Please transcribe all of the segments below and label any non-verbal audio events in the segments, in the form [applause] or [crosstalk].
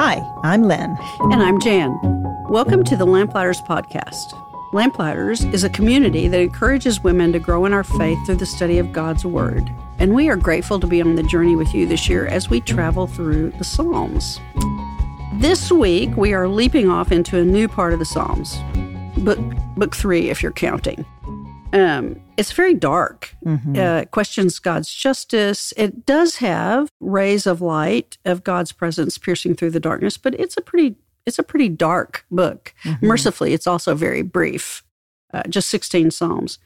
Hi, I'm Lynn. And I'm Jan. Welcome to the Lamplighters Podcast. Lamplighters is a community that encourages women to grow in our faith through the study of God's Word. And we are grateful to be on the journey with you this year as we travel through the Psalms. This week, we are leaping off into a new part of the Psalms, book, book three, if you're counting. Um, it's very dark. Mm-hmm. Uh, questions God's justice. It does have rays of light of God's presence piercing through the darkness, but it's a pretty it's a pretty dark book. Mm-hmm. Mercifully, it's also very brief, uh, just 16 Psalms.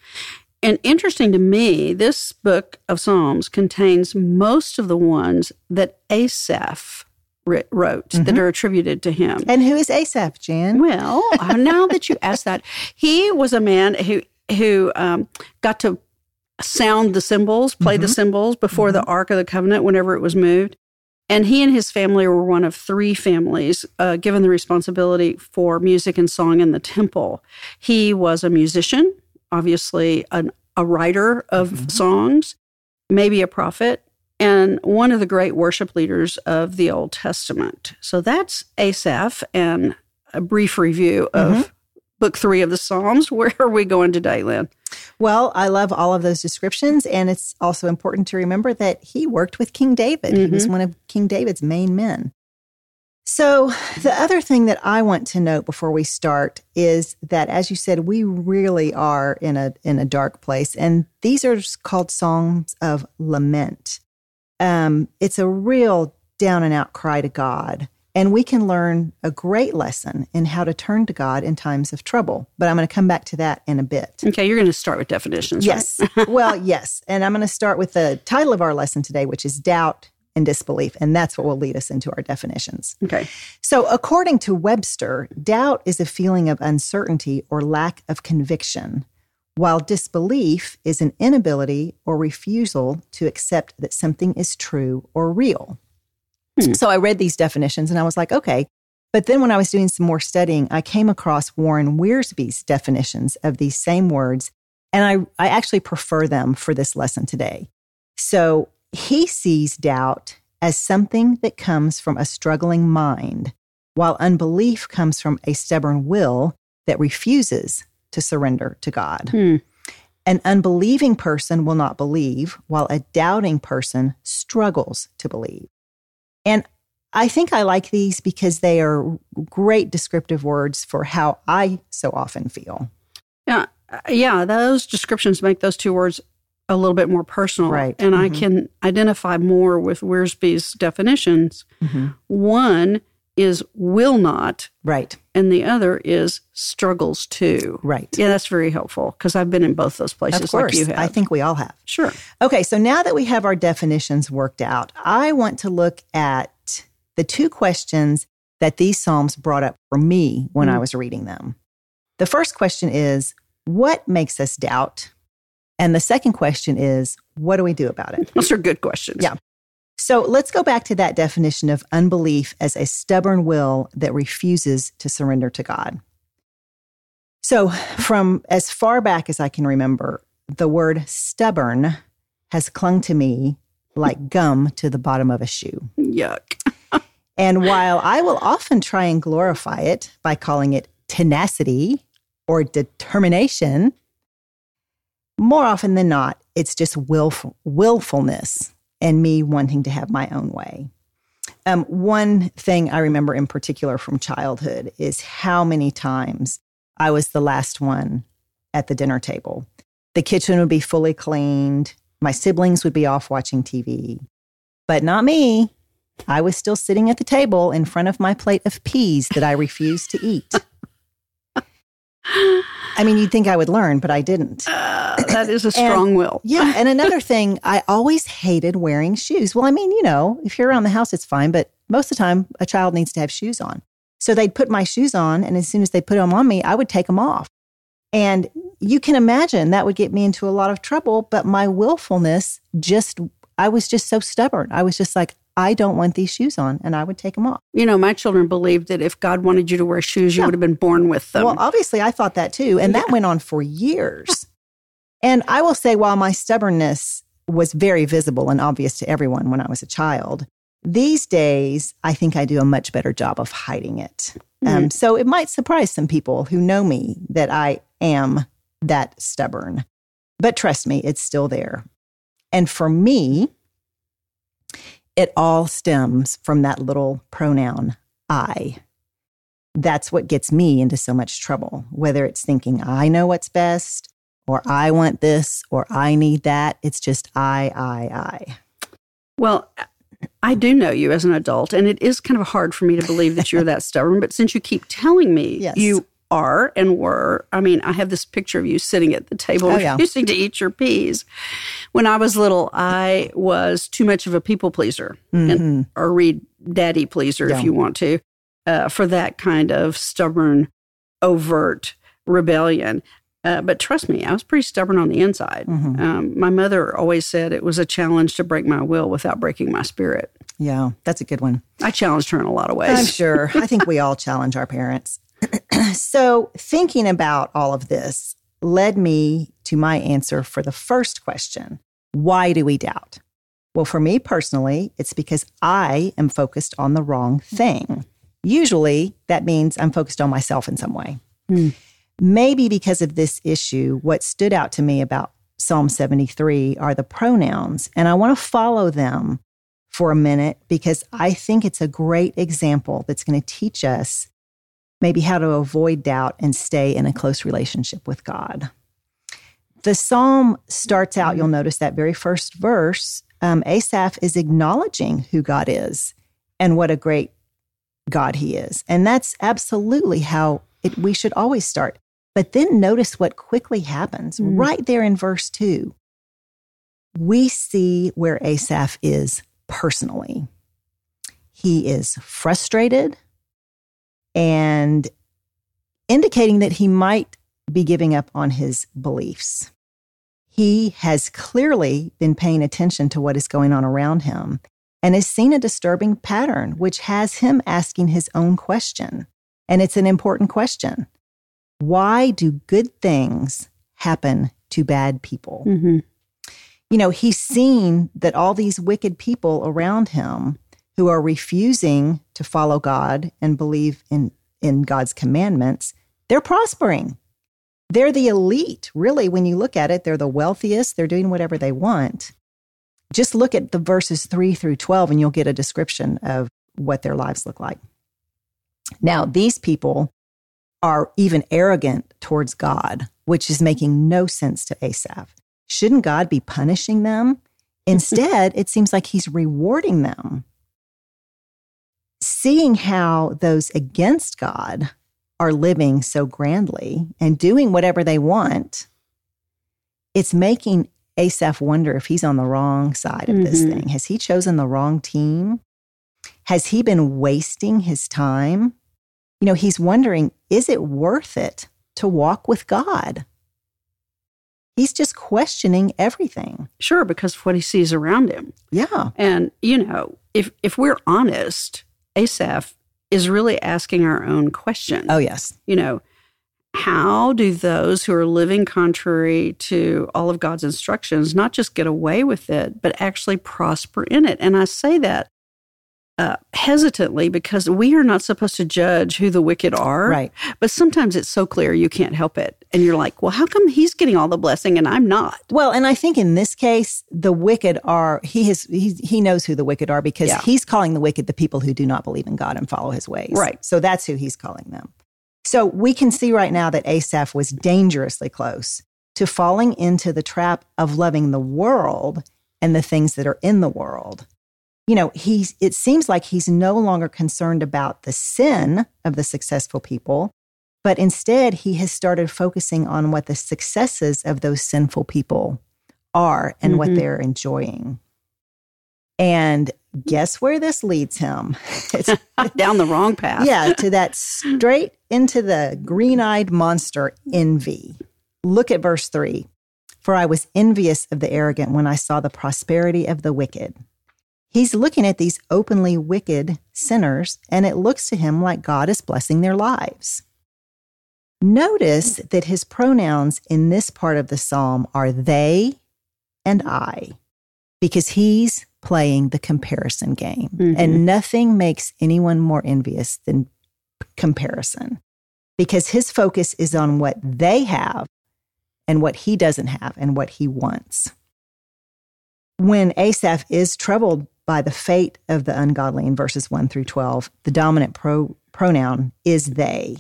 And interesting to me, this book of Psalms contains most of the ones that Asaph wrote mm-hmm. that are attributed to him. And who is Asaph, Jan? Well, now that you ask that, [laughs] he was a man who who um, got to sound the cymbals, play mm-hmm. the cymbals before mm-hmm. the Ark of the Covenant whenever it was moved. And he and his family were one of three families uh, given the responsibility for music and song in the temple. He was a musician, obviously an, a writer of mm-hmm. songs, maybe a prophet, and one of the great worship leaders of the Old Testament. So that's Asaph and a brief review of mm-hmm. Book three of the Psalms. [laughs] Where are we going today, Lynn? Well, I love all of those descriptions. And it's also important to remember that he worked with King David. Mm-hmm. He was mm-hmm. one of King David's main men. So, the other thing that I want to note before we start is that, as you said, we really are in a in a dark place, and these are called songs of lament. Um, it's a real down and out cry to God. And we can learn a great lesson in how to turn to God in times of trouble. But I'm going to come back to that in a bit. Okay, you're going to start with definitions. Yes. Right? well, yes. And I'm going to start with the title of our lesson today, which is Doubt and Disbelief. And that's what will lead us into our definitions. Okay. So, according to Webster, doubt is a feeling of uncertainty or lack of conviction, while disbelief is an inability or refusal to accept that something is true or real. Hmm. So I read these definitions and I was like, okay. But then when I was doing some more studying, I came across Warren Wiersbe's definitions of these same words. And I, I actually prefer them for this lesson today. So he sees doubt as something that comes from a struggling mind, while unbelief comes from a stubborn will that refuses to surrender to God. Hmm. An unbelieving person will not believe, while a doubting person struggles to believe. And I think I like these because they are great descriptive words for how I so often feel. Yeah. Uh, yeah. Those descriptions make those two words a little bit more personal. Right. And mm-hmm. I can identify more with Wiersbe's definitions. Mm-hmm. One is will not. Right. And the other is struggles too. Right. Yeah, that's very helpful because I've been in both those places of course. like you have. I think we all have. Sure. Okay, so now that we have our definitions worked out, I want to look at the two questions that these Psalms brought up for me when mm. I was reading them. The first question is, what makes us doubt? And the second question is, what do we do about it? Those are good questions. Yeah. So let's go back to that definition of unbelief as a stubborn will that refuses to surrender to God. So, from as far back as I can remember, the word stubborn has clung to me like gum to the bottom of a shoe. Yuck. [laughs] and while I will often try and glorify it by calling it tenacity or determination, more often than not, it's just willful, willfulness and me wanting to have my own way. Um, one thing I remember in particular from childhood is how many times I was the last one at the dinner table. The kitchen would be fully cleaned, my siblings would be off watching TV, but not me. I was still sitting at the table in front of my plate of peas that I refused to eat. [laughs] I mean, you'd think I would learn, but I didn't. Uh, that is a strong and, will. yeah. And another thing, I always hated wearing shoes. Well, I mean, you know, if you're around the house, it's fine, but most of the time, a child needs to have shoes on. So they'd put my shoes on, and as soon as they put them on me, I would take them off. And you can imagine that would get me into a lot of trouble, but my willfulness just, I was just so stubborn. I was just like, I don't want these shoes on, and I would take them off. You know, my children believed that if God wanted you to wear shoes, you yeah. would have been born with them. Well, obviously, I thought that too. And yeah. that went on for years. [laughs] and I will say, while my stubbornness was very visible and obvious to everyone when I was a child, These days, I think I do a much better job of hiding it. Um, Mm-hmm. so it might surprise some people who know me that I am that stubborn. But trust me, it's still there. And for me, it all stems from that little pronoun, I. That's what gets me into so much trouble, whether it's thinking I know what's best, or I want this, or I need that. It's just I, I, I. Well, I do know you as an adult, and it is kind of hard for me to believe that you're that stubborn. But since you keep telling me [laughs] Yes. you are and were, I mean, I have this picture of you sitting at the table Oh, [laughs] yeah. refusing to eat your peas. When I was little, I was too much of a people pleaser, and, or read daddy pleaser Yeah. if you want to, uh, for that kind of stubborn, overt rebellion. Uh, but trust me, I was pretty stubborn on the inside. Mhm. Um, my mother always said it was a challenge to break my will without breaking my spirit. Yeah, that's a good one. I challenged her in a lot of ways. I'm sure. I think we [laughs] all challenge our parents. [clears throat] so, thinking about all of this led me to my answer for the first question Why do we doubt? Well, for me personally, it's because I am focused on the wrong thing. Usually, that means I'm focused on myself in some way. Hmm. Maybe because of this issue, what stood out to me about Psalm 73 are the pronouns, and I want to follow them for a minute because I think it's a great example that's going to teach us maybe how to avoid doubt and stay in a close relationship with God. The psalm starts out, you'll notice that very first verse, um, Asaph is acknowledging who God is and what a great God he is. And that's absolutely how it, we should always start. But then notice what quickly happens Mm. right there in verse two. We see where Asaph is personally. He is frustrated and indicating that he might be giving up on his beliefs. He has clearly been paying attention to what is going on around him and has seen a disturbing pattern, which has him asking his own question. And it's an important question Why do good things happen to bad people? Mhm. you know, he's seen that all these wicked people around him who are refusing to follow God and believe in, in God's commandments, they're prospering. They're the elite. Really, when you look at it, they're the wealthiest. They're doing whatever they want. Just look at the verses 3 through 12 and you'll get a description of what their lives look like. Now, these people are even arrogant towards God, which is making no sense to Asaph. Shouldn't God be punishing them? [laughs] Instead, it seems like he's rewarding them. Seeing how those against God are living so grandly and doing whatever they want, it's making Asaph wonder if he's on the wrong side of this Mhm. thing. Has he chosen the wrong team? Has he been wasting his time? You know, he's wondering is it worth it to walk with God? He's just questioning everything. Sure, because of what he sees around him. Yeah. And, you know, if, if we're honest, Asaph is really asking our own question. Oh, yes. You know, how do those who are living contrary to all of God's instructions not just get away with it, but actually prosper in it? And I say that uh, hesitantly because we are not supposed to judge who the wicked are. Right. But sometimes it's so clear you can't help it. And you're like, well, how come he's getting all the blessing and I'm not? Well, and I think in this case, the wicked are, he has, he, he knows who the wicked are because Yeah. he's calling the wicked the people who do not believe in God and follow his ways. Right. So that's who he's calling them. So we can see right now that Asaph was dangerously close to falling into the trap of loving the world and the things that are in the world. You know, he's, it seems like he's no longer concerned about the sin of the successful people, but instead he has started focusing on what the successes of those sinful people are and what Mhm. they're enjoying. And guess where this leads him? It's [laughs] Down the wrong path. yeah, to that straight into the green eyed monster envy. Look at verse three. For I was envious of the arrogant when I saw the prosperity of the wicked. He's looking at these openly wicked sinners, and it looks to him like God is blessing their lives. Notice that his pronouns in this part of the psalm are they and I, because he's playing the comparison game. Mm-hmm. And nothing makes anyone more envious than comparison because his focus is on what they have and what he doesn't have and what he wants. When Asaph is troubled by the fate of the ungodly in verses 1 through 12, the dominant pro- pronoun is they.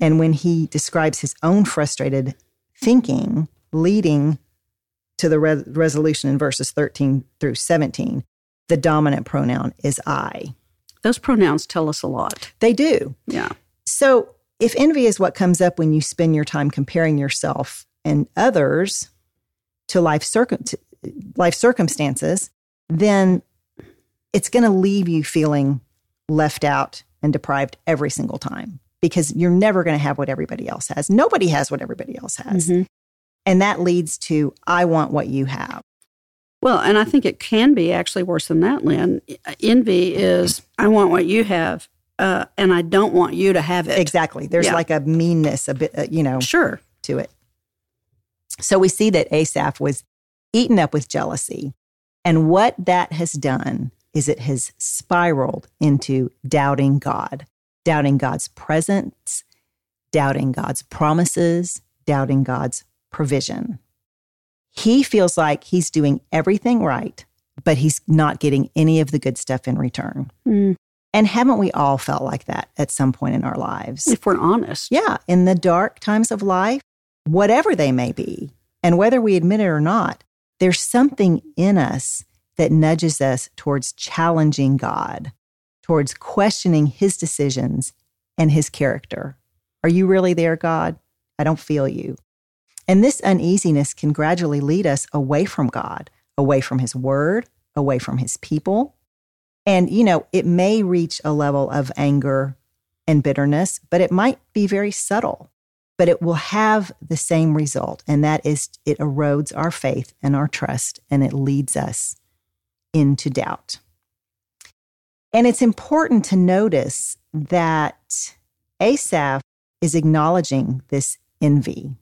And when he describes his own frustrated thinking leading to the re- resolution in verses 13 through 17, the dominant pronoun is I. Those pronouns tell us a lot. They do. Yeah. So if envy is what comes up when you spend your time comparing yourself and others to life, circum- to life circumstances, then it's going to leave you feeling left out and deprived every single time because you're never going to have what everybody else has. Nobody has what everybody else has. Mm-hmm. And that leads to, I want what you have. Well, and I think it can be actually worse than that, Lynn. Envy is, I want what you have, uh, and I don't want you to have it. Exactly. There's yeah. like a meanness, a bit, uh, you know, sure, to it. So we see that Asaph was eaten up with jealousy. And what that has done is it has spiraled into doubting God, doubting God's presence, doubting God's promises, doubting God's provision. He feels like he's doing everything right, but he's not getting any of the good stuff in return. Mm. And haven't we all felt like that at some point in our lives? If we're honest. Yeah. In the dark times of life, whatever they may be, and whether we admit it or not, there's something in us that nudges us towards challenging God, towards questioning his decisions and his character. Are you really there, God? I don't feel you. And this uneasiness can gradually lead us away from God, away from his word, away from his people. And, you know, it may reach a level of anger and bitterness, but it might be very subtle but it will have the same result, and that is it erodes our faith and our trust, and it leads us into doubt. And it's important to notice that Asaph is acknowledging this envy.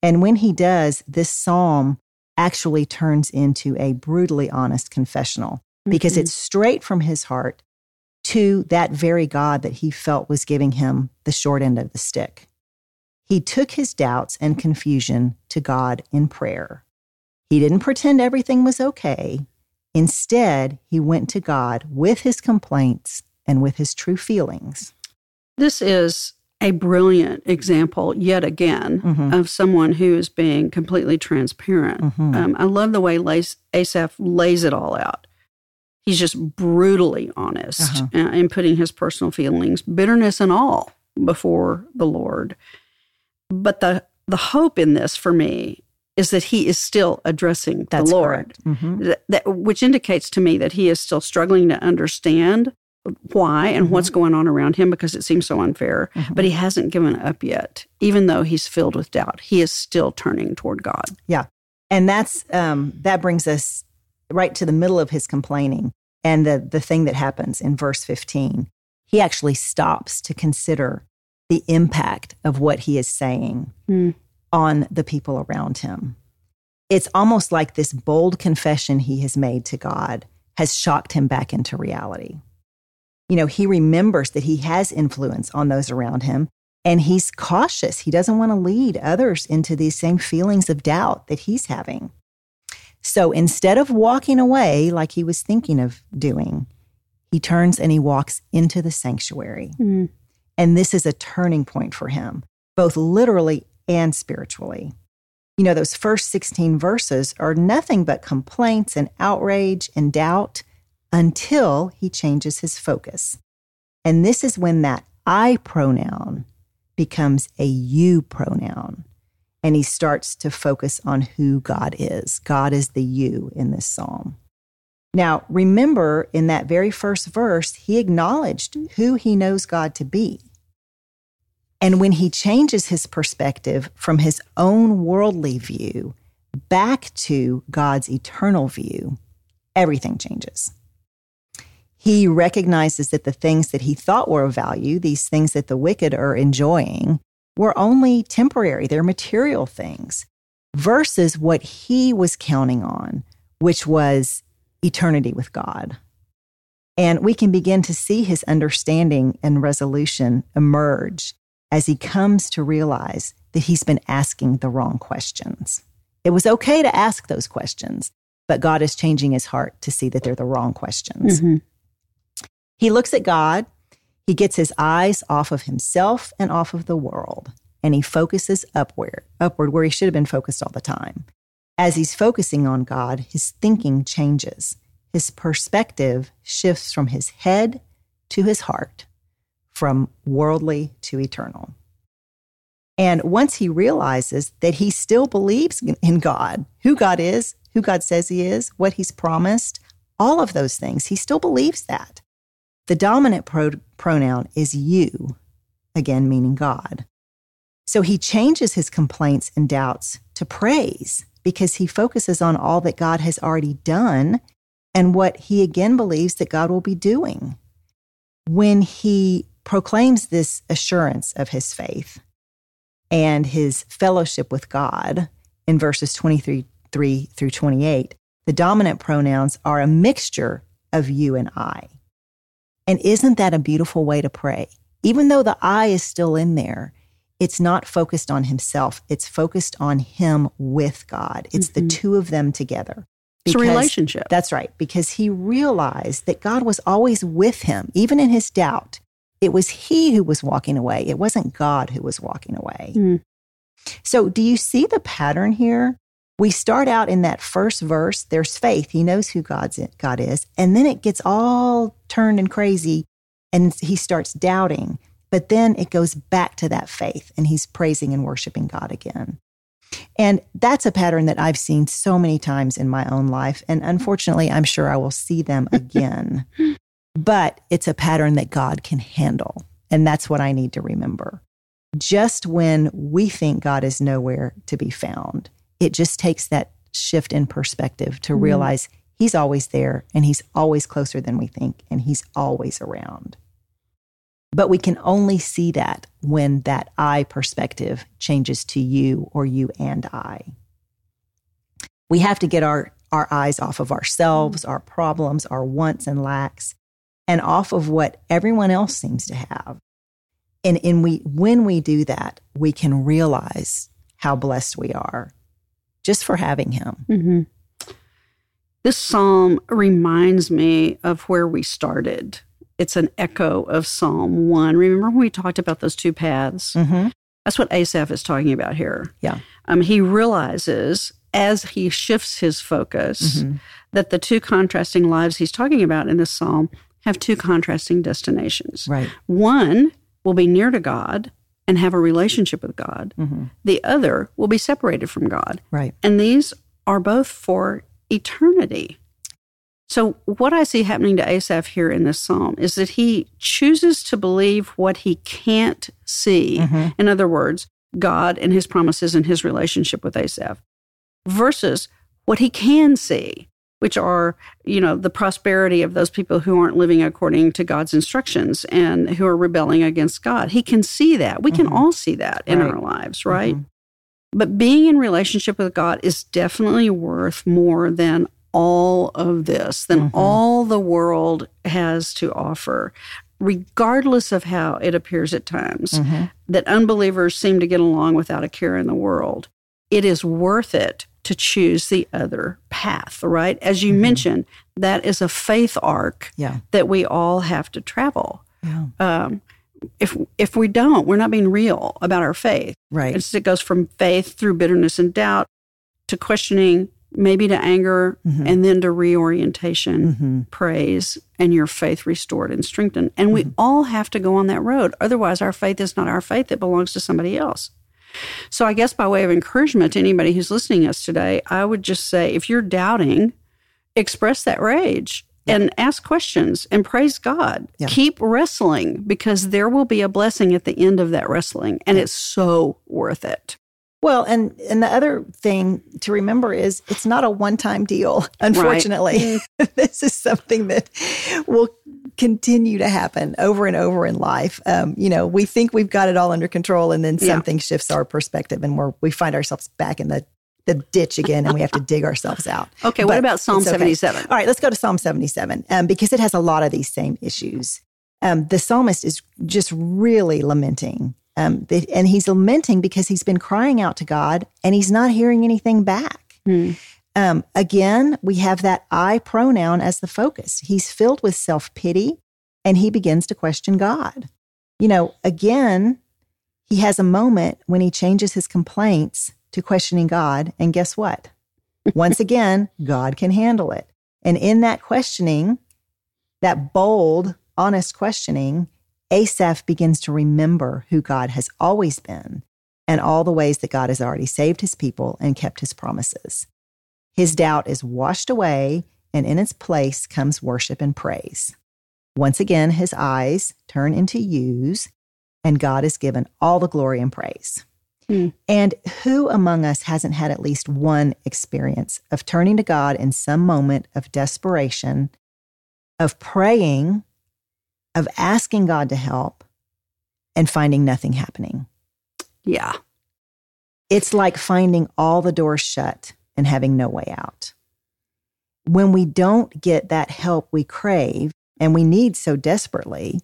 And when he does, this psalm actually turns into a brutally honest confessional because mm-hmm. it's straight from his heart to that very God that he felt was giving him the short end of the stick. He took his doubts and confusion to God in prayer. He didn't pretend everything was okay. Instead, he went to God with his complaints and with his true feelings. This is a brilliant example, yet again, mm-hmm. of someone who is being completely transparent. Mm-hmm. Um, I love the way Asaph lays it all out. He's just brutally honest uh-huh. Uh, in putting his personal feelings, bitterness and all, before the Lord. But the the hope in this for me is that he is still addressing That's the Lord, mm-hmm. that, that, which indicates to me that he is still struggling to understand why and mm-hmm. what's going on around him because it seems so unfair. Mm-hmm. But he hasn't given up yet, even though he's filled with doubt. He is still turning toward God. Yeah, and that's um, that brings us right to the middle of his complaining and the the thing that happens in verse fifteen. He actually stops to consider the impact of what he is saying mm. On the people around him. It's almost like this bold confession he has made to God has shocked him back into reality. You know, he remembers that he has influence on those around him and he's cautious. He doesn't want to lead others into these same feelings of doubt that he's having. So instead of walking away like he was thinking of doing, he turns and he walks into the sanctuary. Mm. And this is a turning point for him, both literally and spiritually. You know, those first 16 verses are nothing but complaints and outrage and doubt until he changes his focus. And this is when that I pronoun becomes a you pronoun. And he starts to focus on who God is. God is the you in this psalm. Now, remember in that very first verse, he acknowledged who he knows God to be. And when he changes his perspective from his own worldly view back to God's eternal view, everything changes. He recognizes that the things that he thought were of value, these things that the wicked are enjoying, were only temporary. They're material things versus what he was counting on, which was eternity with God. And we can begin to see his understanding and resolution emerge as he comes to realize that he's been asking the wrong questions. It was okay to ask those questions, but God is changing his heart to see that they're the wrong questions. Mhm. He looks at God, he gets his eyes off of himself and off of the world, and he focuses upward, upward where he should have been focused all the time. As he's focusing on God, his thinking changes. His perspective shifts from his head to his heart, from worldly to eternal. And once he realizes that he still believes in God, who God is, who God says he is, what he's promised, all of those things, he still believes that. The dominant pro- pronoun is you, again, meaning God. So he changes his complaints and doubts to praise because he focuses on all that God has already done and what he again believes that God will be doing. When he proclaims this assurance of his faith and his fellowship with God in verses 23 3 through 28, the dominant pronouns are a mixture of you and I. And isn't that a beautiful way to pray? Even though the I is still in there, it's not focused on himself. It's focused on him with God. It's the Mhm. two of them together. It's a relationship. That's right, because he realized that God was always with him, even in his doubt. It was he who was walking away. It wasn't God who was walking away. Mm. So, do you see the pattern here? We start out in that first verse, there's faith. He knows who God's God is. And then it gets all turned and crazy and he starts doubting. But then it goes back to that faith and he's praising and worshiping God again. And that's a pattern that I've seen so many times in my own life. And unfortunately, I'm sure I will see them [laughs] again. But it's a pattern that God can handle. And that's what I need to remember. Just when we think God is nowhere to be found, it just takes that shift in perspective to Mhm. realize He's always there and He's always closer than we think and He's always around. But we can only see that when that I perspective changes to you or you and I. We have to get our, our eyes off of ourselves, our problems, our wants and lacks, and off of what everyone else seems to have. And, and we, when we do that, we can realize how blessed we are just for having him. hmm This psalm reminds me of where we started. It's an echo of Psalm 1. Remember when we talked about those two paths? Mm-hmm. That's what Asaph is talking about here. Yeah. Um, he realizes as he shifts his focus Mhm. that the two contrasting lives he's talking about in this psalm have two contrasting destinations. Right. One will be near to God and have a relationship with God, hmm the other will be separated from God. Right. And these are both for eternity. So, what I see happening to Asaph here in this psalm is that he chooses to believe what he can't see. Mhm. In other words, God and his promises and his relationship with Asaph, versus what he can see, which are, you know, the prosperity of those people who aren't living according to God's instructions and who are rebelling against God. He can see that. We can Mhm. all see that in Right. our lives, right? Mhm. But being in relationship with God is definitely worth more than all of this, than Mhm. all the world has to offer, regardless of how it appears at times Mhm. that unbelievers seem to get along without a care in the world. It is worth it to choose the other path, right? As you Mhm. mentioned, that is a faith arc Yeah. that we all have to travel. Yeah. Um, if if we don't, we're not being real about our faith. Right. It's, it goes from faith through bitterness and doubt to questioning, maybe to anger, Mhm. and then to reorientation, hmm praise, and your faith restored and strengthened. And we all have to go on that road. Otherwise, our faith is not our faith, it belongs to somebody else. So, I guess by way of encouragement to anybody who's listening to us today, I would just say if you're doubting, express that rage. And ask questions and praise God. Yeah. Keep wrestling because there will be a blessing at the end of that wrestling, and it's so worth it. Well, and and the other thing to remember is it's not a one-time deal. Unfortunately, mm. [laughs] this is something that will continue to happen over and over in life. Um, you know, we think we've got it all under control, and then Yeah. something shifts our perspective, and we're we find ourselves back in the the ditch again and we have to dig ourselves out. [laughs] Okay, what about Psalm okay. 77? All right, let's go to Psalm 77 um, because it has a lot of these same issues. Um, the psalmist is just really lamenting. Um, and he's lamenting because he's been crying out to God and he's not hearing anything back. Hmm. Um, again, we have that I pronoun as the focus. He's filled with self pity and he begins to question God. You know, again, he has a moment when he changes his complaints to questioning God. And guess what? Once again, God can handle it. And in that questioning, that bold, honest questioning, Asaph begins to remember who God has always been and all the ways that God has already saved his people and kept his promises. His doubt is washed away, and in its place comes worship and praise. Once again, his eyes turn into ewes, and God is given all the glory and praise. Hmm. And who among us hasn't had at least one experience of turning to God in some moment of desperation, of praying, of asking God to help, and finding nothing happening? Yeah. It's like finding all the doors shut and having no way out. When we don't get that help we crave and we need so desperately,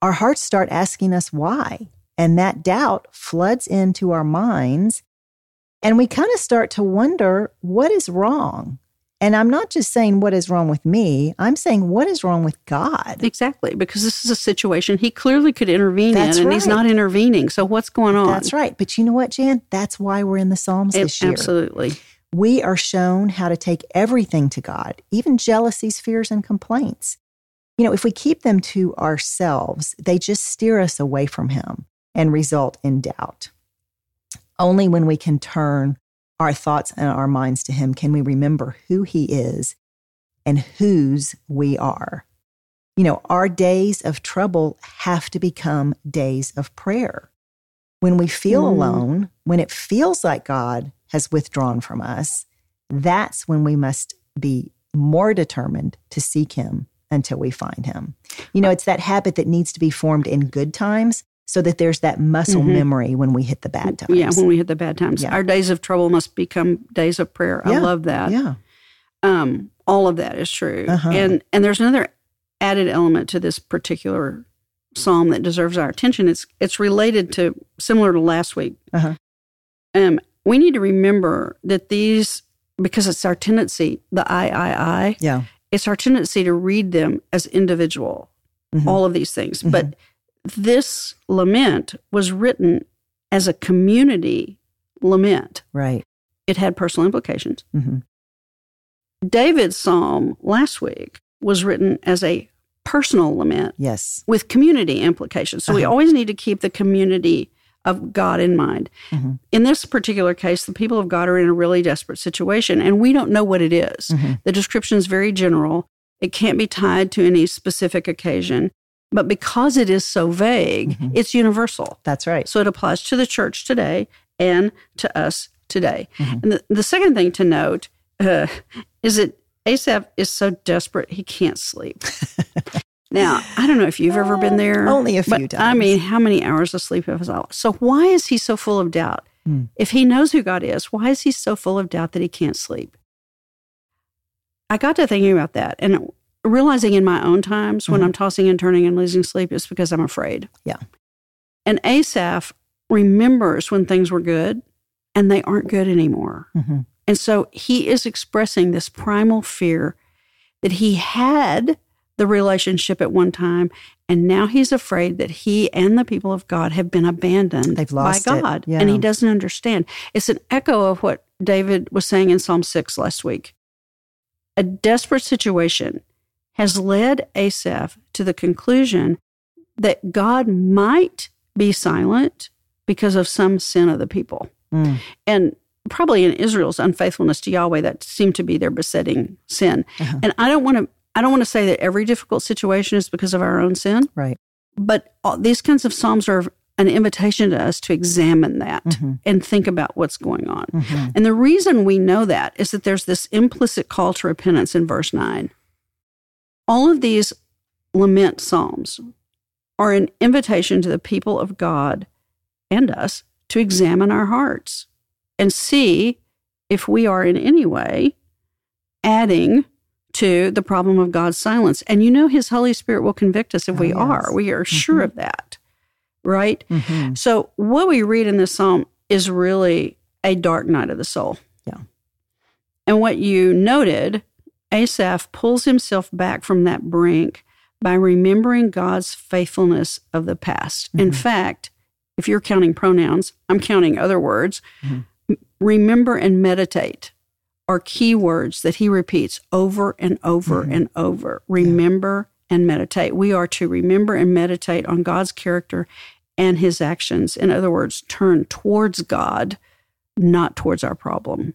our hearts start asking us why. And that doubt floods into our minds. And we kind of start to wonder what is wrong. And I'm not just saying what is wrong with me, I'm saying what is wrong with God. Exactly, because this is a situation he clearly could intervene That's in, and he's not intervening. So what's going on? That's right. But you know what, Jan? That's why we're in the Psalms A- this year. Absolutely. we are shown how to take everything to God, even jealousies, fears, and complaints. You know, if we keep them to ourselves, they just steer us away from Him and result in doubt. Only when we can turn our thoughts and our minds to Him can we remember who He is and whose we are. You know, our days of trouble have to become days of prayer. When we feel Mm. alone, when it feels like God has withdrawn from us, that's when we must be more determined to seek Him until we find Him. You know, it's that habit that needs to be formed in good times so that there's that muscle Mhm. memory when we hit the bad times. Yeah, when we hit the bad times. Yeah. Our days of trouble must become days of prayer. I Yeah, love that. yeah. Um, all of that is true. Uh-huh. And and there's another added element to this particular psalm that deserves our attention. It's it's related to similar to last week. Uh-huh. Um, we need to remember that these because it's our tendency, the I I I, Yeah. it's our tendency to read them as individual, Mhm. all of these things. But this lament was written as a community lament. Right. It had personal implications. hmm David's psalm last week was written as a personal lament Yes. with community implications. So we Uh-huh. always need to keep the community of God in mind. Mhm. In this particular case, the people of God are in a really desperate situation, and we don't know what it is. Mhm. The description is very general, it can't be tied to any specific occasion. But because it is so vague, Mhm. it's universal. That's right. So it applies to the church today and to us today. Mhm. And the, the second thing to note uh, is that Asaph is so desperate he can't sleep. [laughs] now, I don't know if you've ever been there. Only a few but, times. I mean, how many hours of sleep have I? So why is he so full of doubt? Hmm. If he knows who God is, why is he so full of doubt that he can't sleep? I got to thinking about that and realizing in my own times when Mhm. I'm tossing and turning and losing sleep, it's because I'm afraid. Yeah. And Asaph remembers when things were good and they aren't good anymore. hmm And so he is expressing this primal fear that he had the relationship at one time, and now he's afraid that he and the people of God have been abandoned They've lost by. God. Yeah. And he doesn't understand. It's an echo of what David was saying in Psalm 6 last week. A desperate situation has led Asaph to the conclusion that God might be silent because of some sin of the people Mm. and probably in Israel's unfaithfulness to Yahweh that seemed to be their besetting sin. Uh-huh. And I don't want to I don't want to say that every difficult situation is because of our own sin, Right. but all, these kinds of psalms are an invitation to us to examine that Mhm. and think about what's going on. Mhm. And the reason we know that is that there's this implicit call to repentance in verse 9. All of these lament psalms are an invitation to the people of God and us to examine our hearts and see if we are in any way adding to the problem of God's silence. And you know, His Holy Spirit will convict us if Oh, we yes. are. We are sure Mhm. of that, right? Mhm. So, what we read in this psalm is really a dark night of the soul. Yeah. And what you noted, Asaph pulls himself back from that brink by remembering God's faithfulness of the past. In Mhm. fact, if you're counting pronouns, I'm counting other words. Mhm. Remember and meditate are key words that he repeats over and over Mhm. and over. Remember and meditate. We are to remember and meditate on God's character and his actions. In other words, turn towards God, not towards our problem,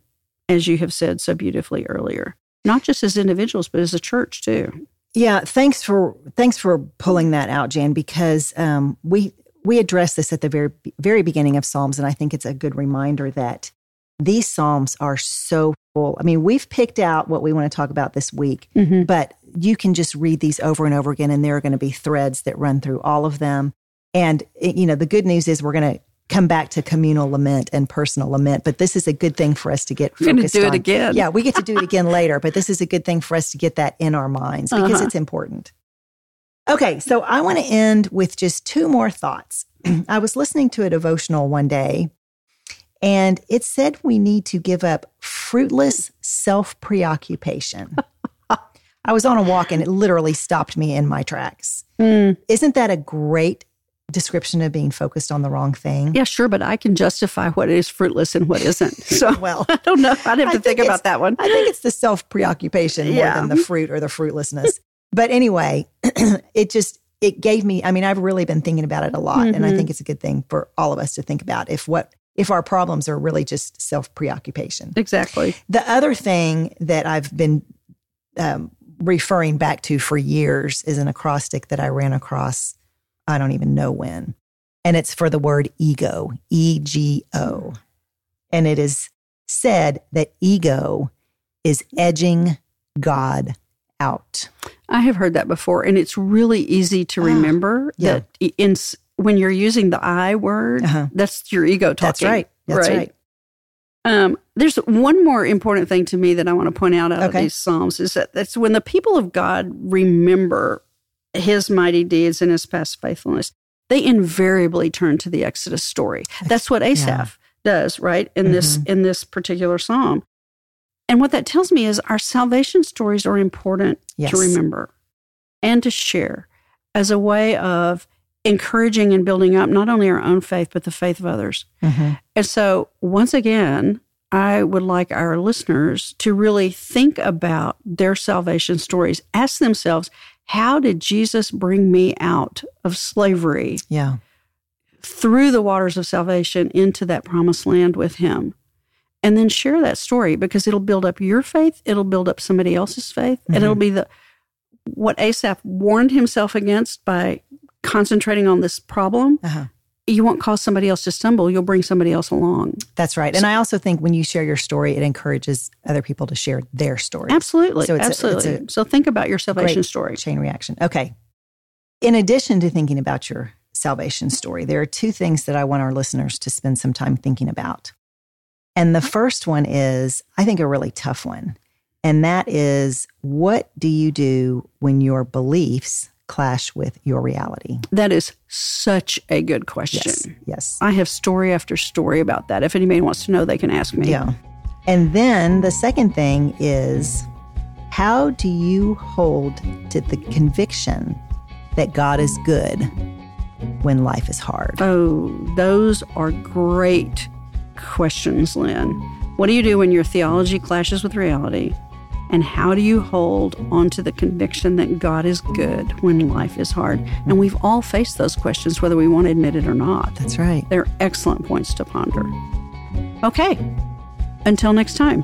as you have said so beautifully earlier. Not just as individuals, but as a church too. Yeah, thanks for thanks for pulling that out, Jan, because um, we we address this at the very very beginning of Psalms, and I think it's a good reminder that these Psalms are so full. I mean, we've picked out what we want to talk about this week, Mm-hmm. but you can just read these over and over again, and there are going to be threads that run through all of them. And you know, the good news is we're going to come back to communal lament and personal lament, but this is a good thing for us to get We're focused do it again. Yeah, we get to do it [laughs] again later, but this is a good thing for us to get that in our minds because Uh-huh. it's important. Okay, so I want to end with just two more thoughts. [clears throat] I was listening to a devotional one day, and it said we need to give up fruitless self preoccupation. [laughs] I was on a walk and it literally stopped me in my tracks. Mm, Isn't that a great description of being focused on the wrong thing? yeah, sure, but I can justify what is fruitless and what isn't. [laughs] So Well, [laughs] I don't know. I'd have I to think think about that one. I think it's the self preoccupation more Yeah. than the fruit or the fruitlessness. but anyway, [clears throat] it just it gave me. I mean, I've really been thinking about it a lot, and I Mhm. think it's a good thing for all of us to think about if what if our problems are really just self preoccupation. Exactly. The other thing that I've been um, referring back to for years is an acrostic that I ran across. I don't even know when, and it's for the word ego, E G O, and it is said that ego is edging God out. I have heard that before, and it's really easy to Ah, remember yeah. that in when you're using the I word, Uh-huh. that's your ego talking. That's right. That's right. Um, there's one more important thing to me that I want to point out out of Okay. these psalms is that that's when the people of God remember His mighty deeds and His past faithfulness, they invariably turn to the Exodus story. That's what Asaph does, right? In this Mm-hmm. in this particular psalm. And what that tells me is our salvation stories are important Yes. to remember and to share as a way of encouraging and building up not only our own faith, but the faith of others. Mhm. And so, once again, I would like our listeners to really think about their salvation stories. Ask themselves, how did Jesus bring me out of slavery Yeah. through the waters of salvation into that promised land with him? And then share that story because it'll build up your faith, it'll build up somebody else's faith, and it'll be the what Asaph warned himself against by concentrating on this problem. Uh-huh. You won't cause somebody else to stumble, you'll bring somebody else along. That's right. And I also think when you share your story, it encourages other people to share their story. Absolutely. So it's a- absolutely. it's so think about your salvation story. Chain reaction. Okay. In addition to thinking about your salvation story, there are two things that I want our listeners to spend some time thinking about. And the first one is, I think, a really tough one. And that is, what do you do when your beliefs clash with your reality? That is such a good question. Yes. Yes. I have story after story about that. If anybody wants to know, they can ask me. Yeah. And then the second thing is how do you hold to the conviction that God is good when life is hard? Oh, those are great questions, Lynn. What do you do when your theology clashes with reality? And how do you hold on to the conviction that God is good when life is hard? And we've all faced those questions, whether we want to admit it or not. That's right. They're excellent points to ponder. Okay, until next time.